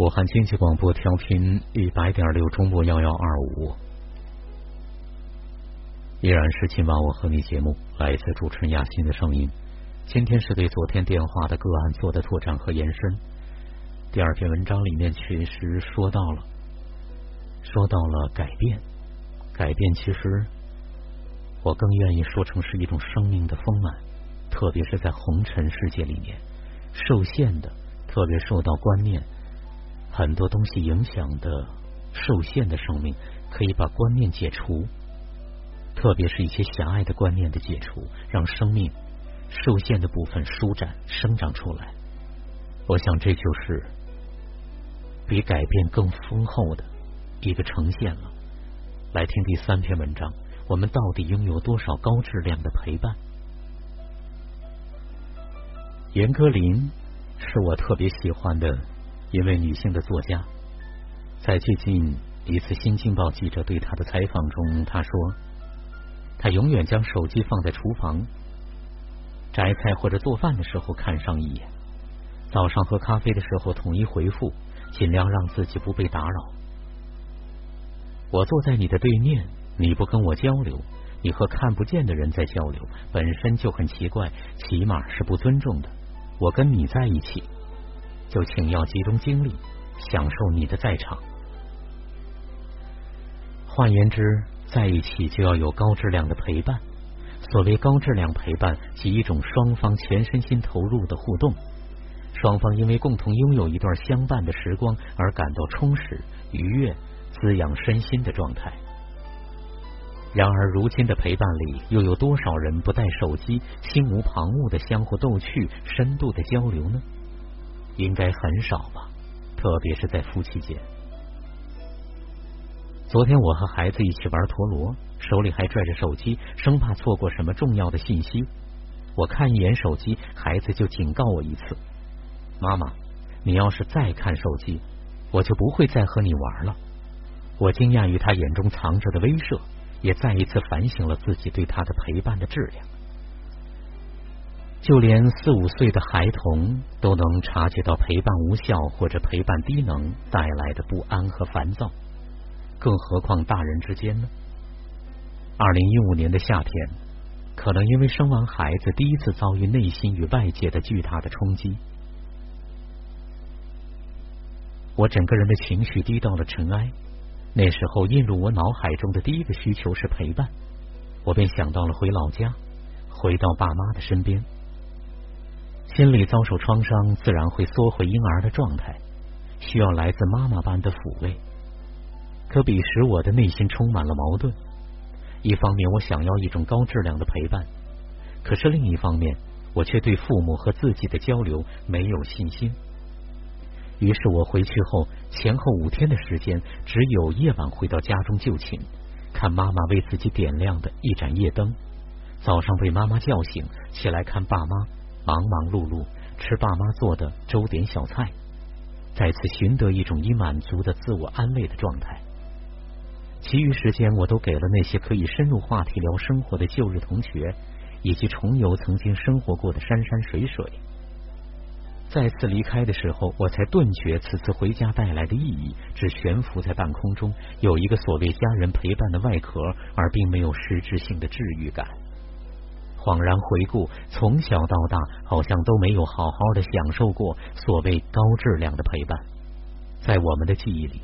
武汉经济广播调频一百点六中波幺幺二五，依然是今晚我和你节目，来自主持人雅欣的声音。今天是对昨天电话的个案做的拓展和延伸。第二篇文章里面确实说到了，说到了改变，改变其实我更愿意说成是一种生命的丰满，特别是在红尘世界里面，受限的，特别受到观念。很多东西影响的受限的生命，可以把观念解除，特别是一些狭隘的观念的解除，让生命受限的部分舒展生长出来。我想这就是比改变更丰厚的一个呈现了。来听第三篇文章，我们到底拥有多少高质量的陪伴？严歌苓是我特别喜欢的。一位女性的作家，在最近一次《新京报》记者对她的采访中，她说：“她永远将手机放在厨房，摘菜或者做饭的时候看上一眼；早上喝咖啡的时候统一回复，尽量让自己不被打扰。我坐在你的对面，你不跟我交流，你和看不见的人在交流，本身就很奇怪，起码是不尊重的。我跟你在一起。”就请要集中精力，享受你的在场。换言之，在一起就要有高质量的陪伴。所谓高质量陪伴，即一种双方全身心投入的互动，双方因为共同拥有一段相伴的时光而感到充实、愉悦、滋养身心的状态。然而，如今的陪伴里，又有多少人不带手机、心无旁骛的相互逗趣、深度的交流呢？应该很少吧，特别是在夫妻间。昨天我和孩子一起玩陀螺，手里还拽着手机，生怕错过什么重要的信息。我看一眼手机，孩子就警告我一次：“妈妈，你要是再看手机，我就不会再和你玩了。”我惊讶于他眼中藏着的威慑，也再一次反省了自己对他的陪伴的质量。就连四五岁的孩童都能察觉到陪伴无效或者陪伴低能带来的不安和烦躁，更何况大人之间呢？二零一五年的夏天，可能因为生完孩子，第一次遭遇内心与外界的巨大的冲击，我整个人的情绪低到了尘埃。那时候映入我脑海中的第一个需求是陪伴，我便想到了回老家，回到爸妈的身边。心里遭受创伤，自然会缩回婴儿的状态，需要来自妈妈般的抚慰。可彼时我的内心充满了矛盾，一方面我想要一种高质量的陪伴，可是另一方面我却对父母和自己的交流没有信心。于是我回去后前后五天的时间，只有夜晚回到家中就寝，看妈妈为自己点亮的一盏夜灯，早上被妈妈叫醒起来看爸妈。忙忙碌碌吃爸妈做的粥点小菜，再次寻得一种已满足的自我安慰的状态。其余时间我都给了那些可以深入话题聊生活的旧日同学，以及重游曾经生活过的山山水水。再次离开的时候，我才顿觉此次回家带来的意义只悬浮在半空中，有一个所谓家人陪伴的外壳，而并没有实质性的治愈感。恍然回顾，从小到大，好像都没有好好的享受过所谓高质量的陪伴。在我们的记忆里，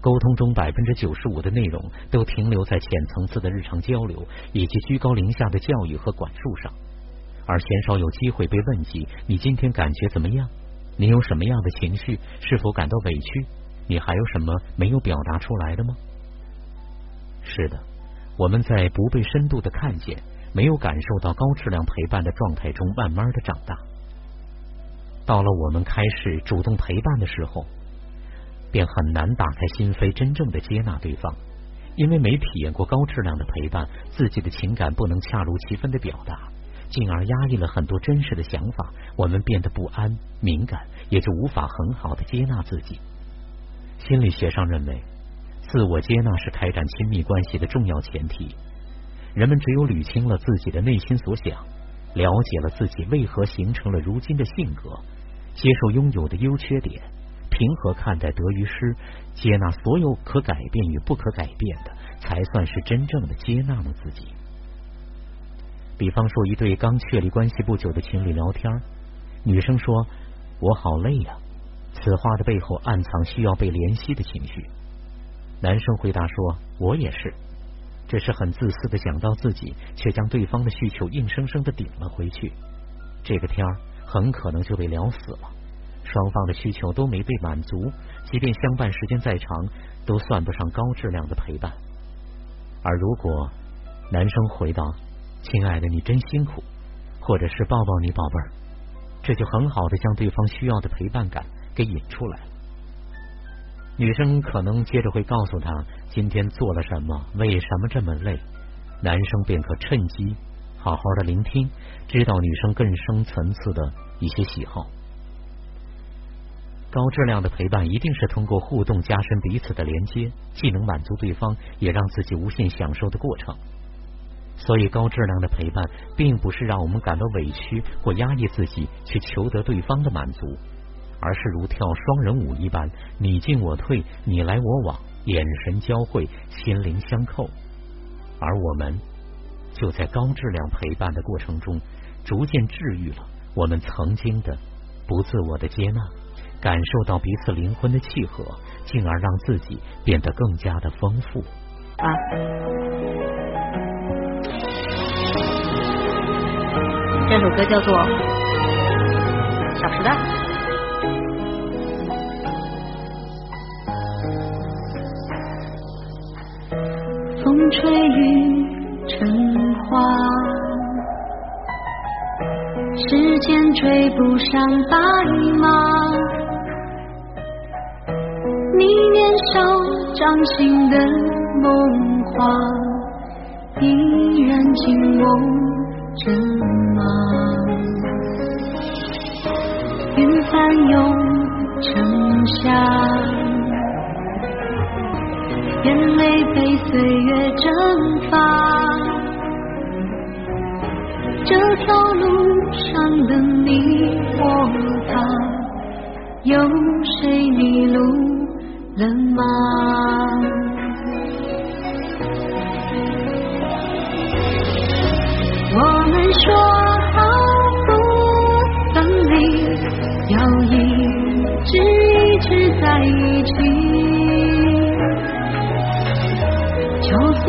沟通中百分之九十五的内容都停留在浅层次的日常交流以及居高临下的教育和管束上，而鲜少有机会被问及：你今天感觉怎么样？你有什么样的情绪？是否感到委屈？你还有什么没有表达出来的吗？是的，我们在不被深度的看见。没有感受到高质量陪伴的状态中，慢慢的长大。到了我们开始主动陪伴的时候，便很难打开心扉，真正的接纳对方。因为没体验过高质量的陪伴，自己的情感不能恰如其分的表达，进而压抑了很多真实的想法。我们变得不安、敏感，也就无法很好的接纳自己。心理学上认为，自我接纳是开展亲密关系的重要前提。人们只有捋清了自己的内心所想，了解了自己为何形成了如今的性格，接受拥有的优缺点，平和看待得与失，接纳所有可改变与不可改变的，才算是真正的接纳了自己。比方说，一对刚确立关系不久的情侣聊天，女生说：“我好累呀。”此话的背后暗藏需要被怜惜的情绪。男生回答说：“我也是。”这是很自私的想到自己，却将对方的需求硬生生的顶了回去。这个天儿很可能就被聊死了。双方的需求都没被满足，即便相伴时间再长，都算不上高质量的陪伴。而如果男生回答：“亲爱的，你真辛苦”，或者是“抱抱你，宝贝儿”，这就很好的将对方需要的陪伴感给引出来了。女生可能接着会告诉他今天做了什么，为什么这么累，男生便可趁机好好的聆听，知道女生更深层次的一些喜好。高质量的陪伴一定是通过互动加深彼此的连接，既能满足对方，也让自己无限享受的过程。所以，高质量的陪伴并不是让我们感到委屈或压抑自己去求得对方的满足，而是如跳双人舞一般，你进我退，你来我往，眼神交汇，心灵相扣。而我们就在高质量陪伴的过程中，逐渐治愈了我们曾经的不自我的接纳。感受到彼此灵魂的契合，进而让自己变得更加的丰富。啊，这首歌叫做《小时代》。风吹雨成花，时间追不上白马。你年少掌心的梦话，依然紧握着吗？云翻涌成夏，你我他，有谁迷路？了吗？我们说好不分离，要一直一直在一起。就算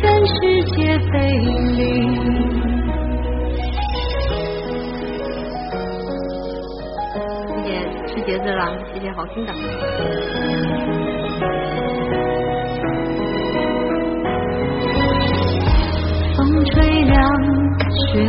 全世界背离。节奏了，谢谢好听的。风吹凉雪